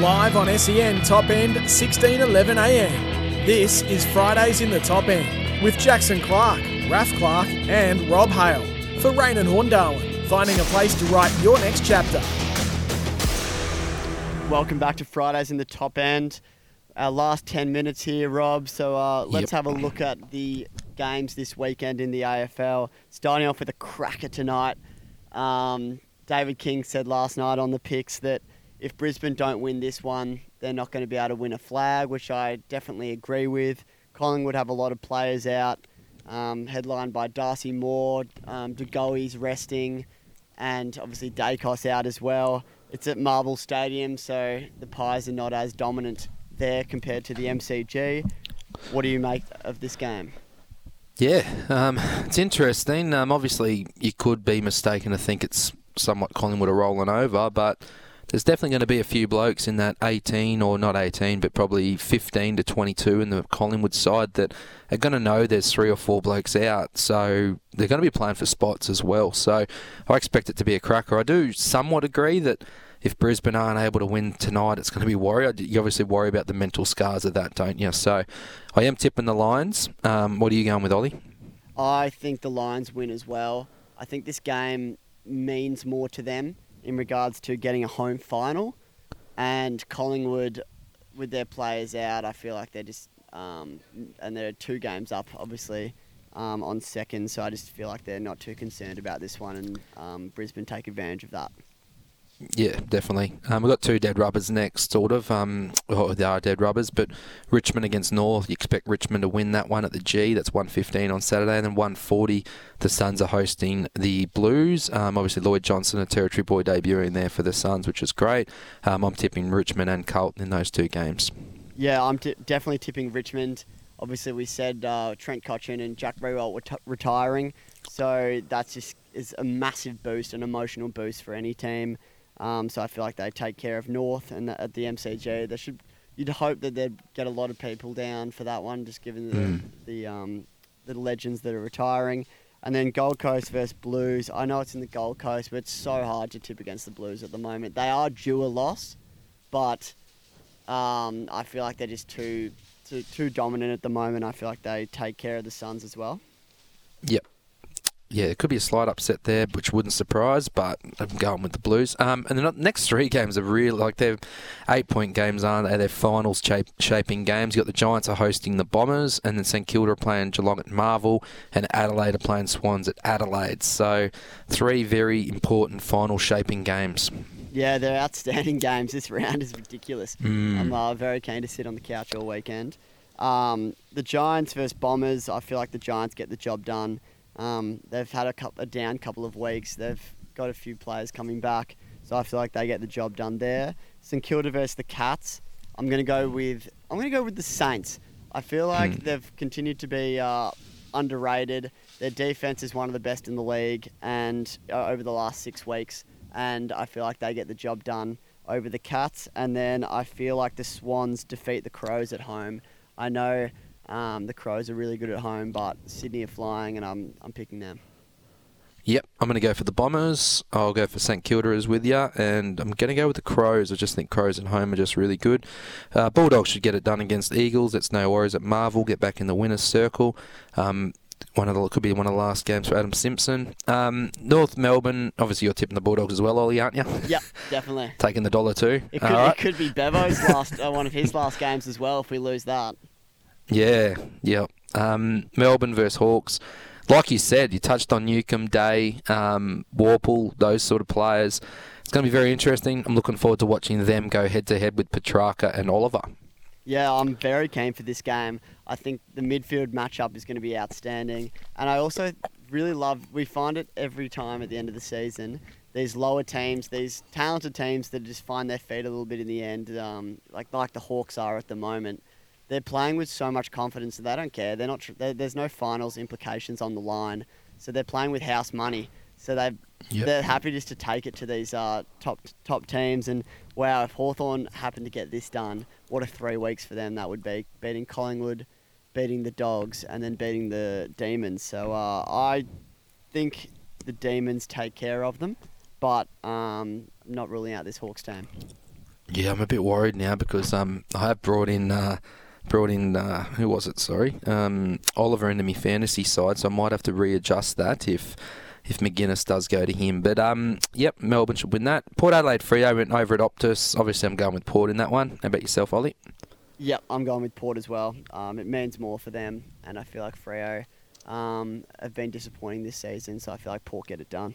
Live on SEN Top End, 1611 AM. This is Fridays in the Top End with Jackson Clark, Raf Clark, and Rob Hale for Raine and Horne Horndarwin, finding a place to write your next chapter. Welcome back to Fridays in the Top End. Our last 10 minutes here, Rob. So uh, let's Yep. have a look at the games this weekend in the AFL. Starting off with a cracker tonight. Um, David King said last night on the picks that if Brisbane don't win this one, they're not going to be able to win a flag, which I definitely agree with. Collingwood have a lot of players out, um, headlined by Darcy Moore, um, De Goey's resting, and obviously Daicos out as well. It's at Marvel Stadium, so the Pies are not as dominant there compared to the MCG. What do you make of this game? Yeah, um, it's interesting. Um, obviously, you could be mistaken to think it's somewhat Collingwood are rolling over, but there's definitely going to be a few blokes in that 18 or not 18, but probably 15 to 22 in the Collingwood side that are going to know there's three or four blokes out. So they're going to be playing for spots as well. So I expect it to be a cracker. I do somewhat agree that if Brisbane aren't able to win tonight, it's going to be worry. You obviously worry about the mental scars of that, don't you? So I am tipping the Lions. Um, what are you going with, Ollie? I think the Lions win as well. I think this game means more to them in regards to getting a home final. And Collingwood, with their players out, I feel like they're just, um, and they're two games up, obviously, um, on second. So I just feel like they're not too concerned about this one, and um, Brisbane take advantage of that. Yeah, definitely. Um, we've got two dead rubbers next, sort of. Um, well, they are dead rubbers, but Richmond against North, you expect Richmond to win that one at the G. That's 115 on Saturday. And then 140, the Suns are hosting the Blues. Um, obviously, Lloyd Johnston, a territory boy, debuting there for the Suns, which is great. Um, I'm tipping Richmond and Carlton in those two games. Yeah, I'm t- definitely tipping Richmond. Obviously, we said uh, Trent Cotchin and Jack Riewoldt were t- retiring, so that's just is a massive boost, an emotional boost for any team. Um, so I feel like they take care of North and at the MCG. They should. You'd hope that they'd get a lot of people down for that one, just given the Mm. the, um, the legends that are retiring. And then Gold Coast versus Blues. I know it's in the Gold Coast, but it's so hard to tip against the Blues at the moment. They are due a loss, but um, I feel like they're just too, too too dominant at the moment. I feel like they take care of the Suns as well. Yep. Yeah, it could be a slight upset there, which wouldn't surprise, but I'm going with the Blues. Um, and the next three games are really like they're eight point games, aren't they? They're finals shape, shaping games. You've got the Giants are hosting the Bombers, and then St Kilda are playing Geelong at Marvel, and Adelaide are playing Swans at Adelaide. So, three very important final shaping games. Yeah, they're outstanding games. This round is ridiculous. Mm. I'm uh, very keen to sit on the couch all weekend. Um, the Giants versus Bombers. I feel like the Giants get the job done. Um, they've had a, cou- a down couple of weeks. They've got a few players coming back, so I feel like they get the job done there. St Kilda versus the Cats. I'm going to go with I'm going to go with the Saints. I feel like Hmm. they've continued to be uh, underrated. Their defense is one of the best in the league, and uh, over the last six weeks, and I feel like they get the job done over the Cats. And then I feel like the Swans defeat the Crows at home. I know um, the Crows are really good at home, but Sydney are flying, and I'm I'm picking them. Yep, I'm going to go for the Bombers. I'll go for St Kilda as with you, and I'm going to go with the Crows. I just think Crows at home are just really good. Uh, Bulldogs should get it done against Eagles. It's no worries at Marvel. Get back in the winners' circle. Um, one of the could be one of the last games for Adam Simpson. Um, North Melbourne. Obviously, you're tipping the Bulldogs as well, Ollie, aren't you? Yep, definitely. Taking the dollar too. It could, right. it could be Bevo's last uh, one of his last games as well if we lose that. Yeah, yeah. Um, Melbourne versus Hawks. Like you said, you touched on Newcombe, Day, um, Worpel, those sort of players. It's going to be very interesting. I'm looking forward to watching them go head to head with Petracca and Oliver. Yeah, I'm very keen for this game. I think the midfield matchup is going to be outstanding. And I also really love, we find it every time at the end of the season, these lower teams, these talented teams that just find their feet a little bit in the end, um, like like the Hawks are at the moment. They're playing with so much confidence that they don't care. They're not. They're, there's no finals implications on the line, so they're playing with house money. So they Yep. they're happy just to take it to these uh, top top teams. And wow, if Hawthorn happened to get this done, what a three weeks for them that would be. Beating Collingwood, beating the Dogs, and then beating the Demons. So uh, I think the Demons take care of them, but um, I'm not ruling out this Hawks team. Yeah, I'm a bit worried now because um, I have brought in uh, brought in uh, who was it? Sorry, um, Oliver into my fantasy side, so I might have to readjust that if if McGuinness does go to him. But um, yep, Melbourne should win that. Port Adelaide Freo went over at Optus. Obviously, I'm going with Port in that one. How about yourself, Ollie? Yep, I'm going with Port as well. Um, it means more for them, and I feel like Freo um, have been disappointing this season, so I feel like Port get it done.